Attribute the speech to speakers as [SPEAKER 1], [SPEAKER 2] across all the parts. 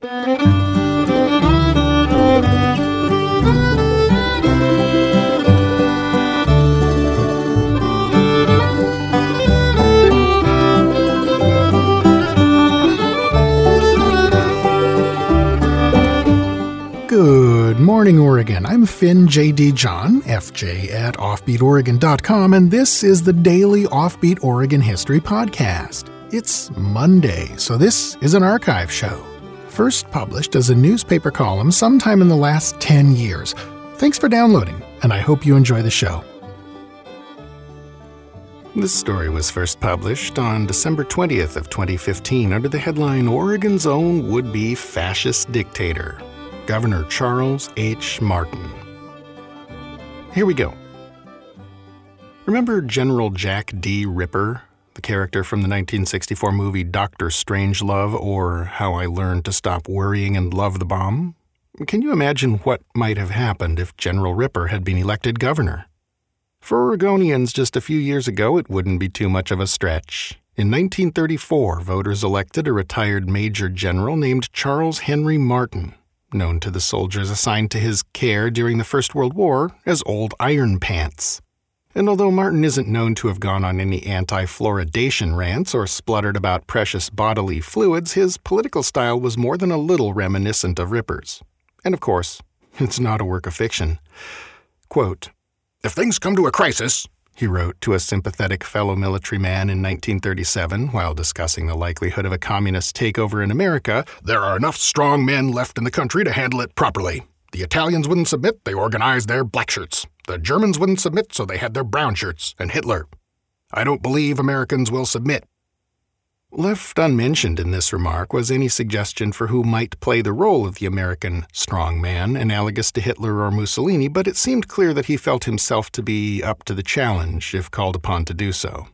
[SPEAKER 1] Good morning, Oregon. I'm Finn J.D. John, FJ at OffbeatOregon.com, and this is the daily Offbeat Oregon History Podcast. It's Monday, so this is an archive show. First published as a newspaper column sometime in the last 10 years. Thanks for downloading, and I hope you enjoy the show. This story was first published on December 20th of 2015 under the headline Oregon's own would-be fascist dictator, Governor Charles H. Martin. Here we go. Remember General Jack D. Ripper, the character from the 1964 movie Doctor Strangelove or How I Learned to Stop Worrying and Love the Bomb? Can you imagine what might have happened if General Ripper had been elected governor? For Oregonians just a few years ago, it wouldn't be too much of a stretch. In 1934, voters elected a retired Major General named Charles Henry Martin, known to the soldiers assigned to his care during the First World War as Old Iron Pants. And although Martin isn't known to have gone on any anti fluoridation rants or spluttered about precious bodily fluids, his political style was more than a little reminiscent of Ripper's. And of course, it's not a work of fiction. Quote, if things come to a crisis, he wrote to a sympathetic fellow military man in 1937 while discussing the likelihood of a communist takeover in America, there are enough strong men left in the country to handle it properly. The Italians wouldn't submit, they organized their black shirts. The Germans wouldn't submit, so they had their brown shirts, and Hitler. I don't believe Americans will submit. Left unmentioned in this remark was any suggestion for who might play the role of the American strong man, analogous to Hitler or Mussolini, but it seemed clear that he felt himself to be up to the challenge if called upon to do so.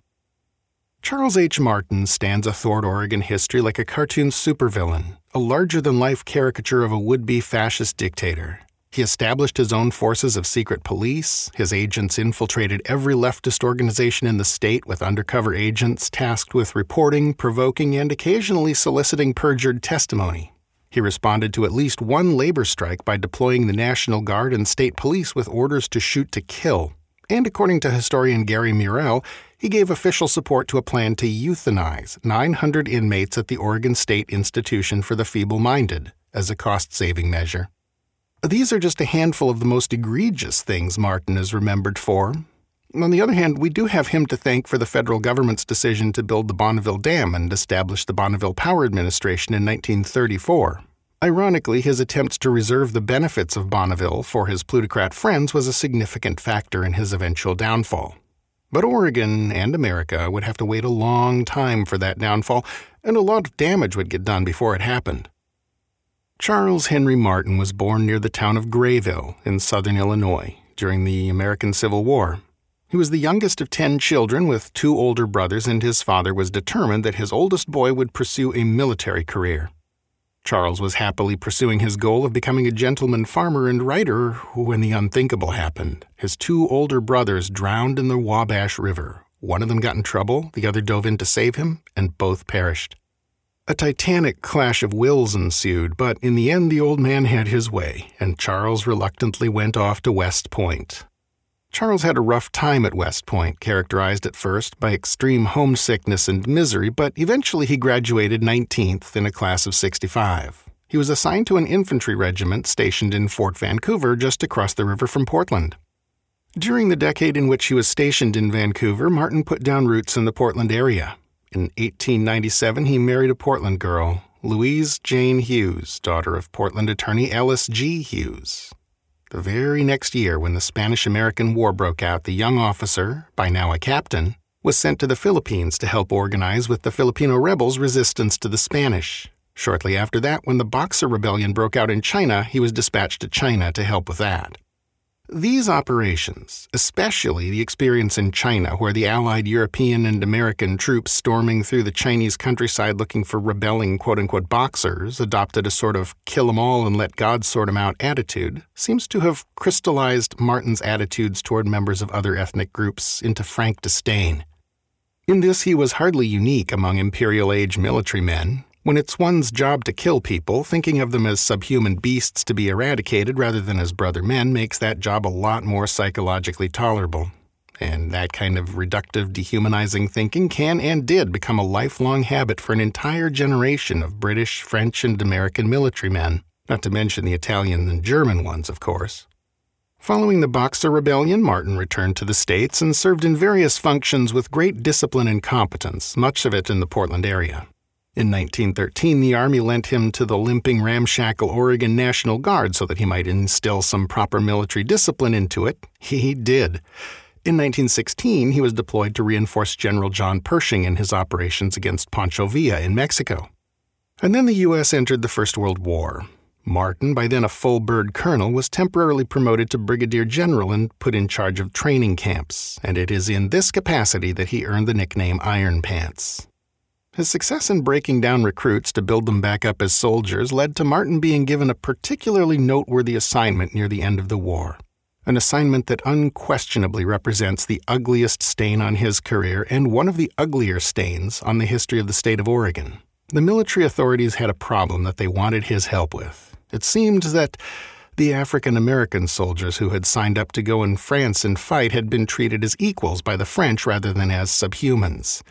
[SPEAKER 1] Charles H. Martin stands athwart Oregon history like a cartoon supervillain, a larger than life caricature of a would be fascist dictator, he established his own forces of secret police. His agents infiltrated every leftist organization in the state with undercover agents tasked with reporting, provoking, and occasionally soliciting perjured testimony. He responded to at least one labor strike by deploying the National Guard and state police with orders to shoot to kill. And according to historian Gary Murrell, he gave official support to a plan to euthanize 900 inmates at the Oregon State Institution for the Feeble Minded as a cost saving measure. These are just a handful of the most egregious things Martin is remembered for. On the other hand, we do have him to thank for the federal government's decision to build the Bonneville Dam and establish the Bonneville Power Administration in 1934. Ironically, his attempts to reserve the benefits of Bonneville for his plutocrat friends was a significant factor in his eventual downfall. But Oregon and America would have to wait a long time for that downfall, and a lot of damage would get done before it happened. Charles Henry Martin was born near the town of Grayville in southern Illinois during the American Civil War. He was the youngest of ten children with two older brothers, and his father was determined that his oldest boy would pursue a military career. Charles was happily pursuing his goal of becoming a gentleman farmer and writer when the unthinkable happened. His two older brothers drowned in the Wabash River. One of them got in trouble, the other dove in to save him, and both perished. A titanic clash of wills ensued, but in the end the old man had his way, and Charles reluctantly went off to West Point. Charles had a rough time at West Point, characterized at first by extreme homesickness and misery, but eventually he graduated 19th in a class of 65. He was assigned to an infantry regiment stationed in Fort Vancouver just across the river from Portland. During the decade in which he was stationed in Vancouver, Martin put down roots in the Portland area. In 1897, he married a Portland girl, Louise Jane Hughes, daughter of Portland attorney Ellis G. Hughes. The very next year, when the Spanish American War broke out, the young officer, by now a captain, was sent to the Philippines to help organize with the Filipino rebels resistance to the Spanish. Shortly after that, when the Boxer Rebellion broke out in China, he was dispatched to China to help with that. These operations, especially the experience in China, where the Allied European and American troops storming through the Chinese countryside looking for rebelling quote unquote boxers adopted a sort of "kill kill 'em all and let God sort sort 'em out attitude, seems to have crystallized Martin's attitudes toward members of other ethnic groups into frank disdain. In this, he was hardly unique among imperial age military men. When it's one's job to kill people, thinking of them as subhuman beasts to be eradicated rather than as brother men makes that job a lot more psychologically tolerable. And that kind of reductive, dehumanizing thinking can and did become a lifelong habit for an entire generation of British, French, and American military men, not to mention the Italian and German ones, of course. Following the Boxer Rebellion, Martin returned to the States and served in various functions with great discipline and competence, much of it in the Portland area. In 1913, the Army lent him to the limping, ramshackle Oregon National Guard so that he might instill some proper military discipline into it. He did. In 1916, he was deployed to reinforce General John Pershing in his operations against Pancho Villa in Mexico. And then the U.S. entered the First World War. Martin, by then a full bird colonel, was temporarily promoted to brigadier general and put in charge of training camps, and it is in this capacity that he earned the nickname Iron Pants. His success in breaking down recruits to build them back up as soldiers led to Martin being given a particularly noteworthy assignment near the end of the war. An assignment that unquestionably represents the ugliest stain on his career and one of the uglier stains on the history of the state of Oregon. The military authorities had a problem that they wanted his help with it seemed that the African American soldiers who had signed up to go in France and fight had been treated as equals by the French rather than as subhumans.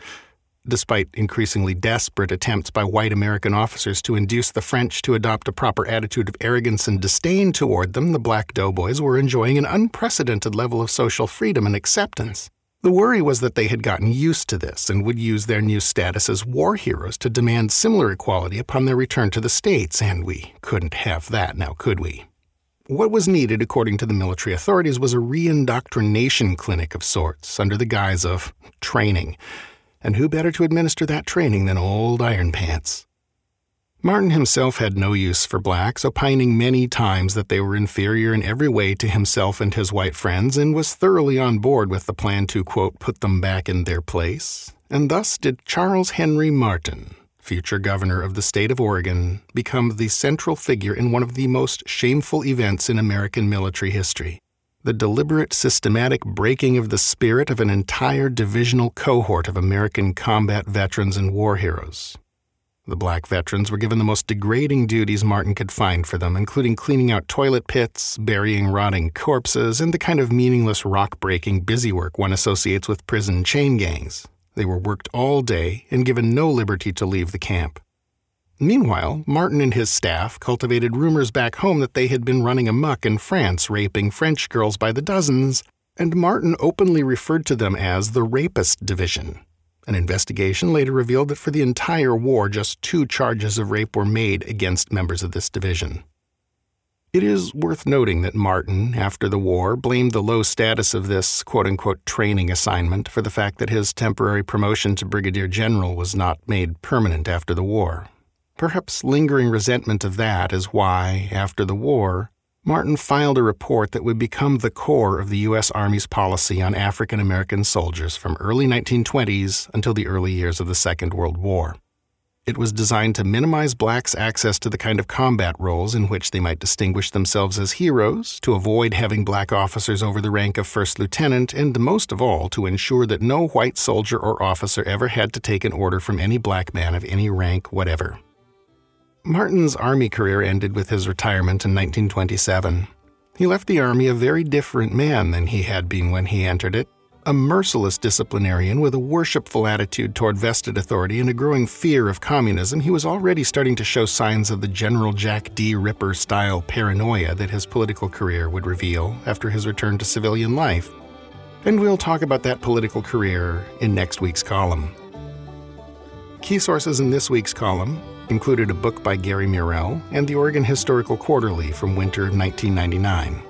[SPEAKER 1] Despite increasingly desperate attempts by white American officers to induce the French to adopt a proper attitude of arrogance and disdain toward them, the black doughboys were enjoying an unprecedented level of social freedom and acceptance. The worry was that they had gotten used to this and would use their new status as war heroes to demand similar equality upon their return to the States, and we couldn't have that now, could we? What was needed, according to the military authorities, was a reindoctrination clinic of sorts under the guise of training. And who better to administer that training than old Iron Pants? Martin himself had no use for blacks, opining many times that they were inferior in every way to himself and his white friends, and was thoroughly on board with the plan to, quote, put them back in their place. And thus did Charles Henry Martin, future governor of the state of Oregon, become the central figure in one of the most shameful events in American military history the deliberate, systematic breaking of the spirit of an entire divisional cohort of American combat veterans and war heroes. The black veterans were given the most degrading duties Martin could find for them, including cleaning out toilet pits, burying rotting corpses, and the kind of meaningless rock breaking busywork one associates with prison chain gangs. They were worked all day and given no liberty to leave the camp. Meanwhile, Martin and his staff cultivated rumors back home that they had been running amuck in France, raping French girls by the dozens, and Martin openly referred to them as the Rapist Division. An investigation later revealed that for the entire war, just two charges of rape were made against members of this division. It is worth noting that Martin, after the war, blamed the low status of this quote unquote training assignment for the fact that his temporary promotion to brigadier general was not made permanent after the war. Perhaps lingering resentment of that is why, after the war, Martin filed a report that would become the core of the U.S. Army's policy on African American soldiers from early 1920s until the early years of the Second World War. It was designed to minimize blacks' access to the kind of combat roles in which they might distinguish themselves as heroes, to avoid having black officers over the rank of first lieutenant, and most of all, to ensure that no white soldier or officer ever had to take an order from any black man of any rank whatever. Martin's Army career ended with his retirement in 1927. He left the Army a very different man than he had been when he entered it a merciless disciplinarian with a worshipful attitude toward vested authority and a growing fear of communism, he was already starting to show signs of the General Jack D. Ripper style paranoia that his political career would reveal after his return to civilian life. And we'll talk about that political career in next week's column. Key sources in this week's column included a book by Gary Murrell and the Oregon Historical Quarterly from winter of 1999.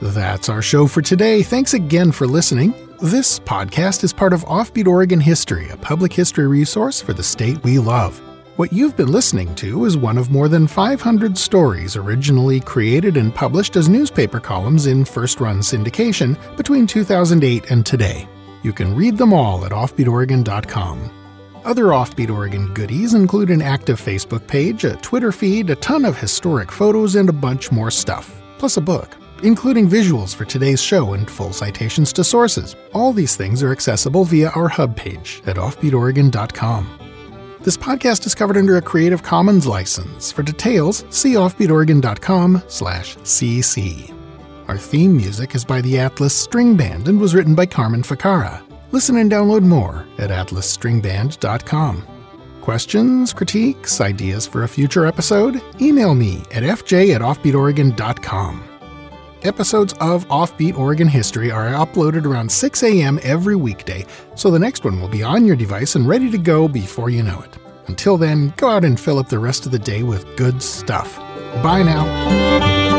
[SPEAKER 1] That's our show for today. Thanks again for listening. This podcast is part of Offbeat Oregon History, a public history resource for the state we love. What you've been listening to is one of more than 500 stories originally created and published as newspaper columns in first run syndication between 2008 and today. You can read them all at offbeatoregon.com. Other Offbeat Oregon goodies include an active Facebook page, a Twitter feed, a ton of historic photos, and a bunch more stuff, plus a book, including visuals for today's show and full citations to sources. All these things are accessible via our hub page at offbeatoregon.com. This podcast is covered under a Creative Commons license. For details, see offbeatoregon.com slash cc. Our theme music is by the Atlas String Band and was written by Carmen Ficara. Listen and download more at atlasstringband.com. Questions, critiques, ideas for a future episode? Email me at fj at offbeatoregon.com. Episodes of Offbeat Oregon History are uploaded around 6 a.m. every weekday, so the next one will be on your device and ready to go before you know it. Until then, go out and fill up the rest of the day with good stuff. Bye now.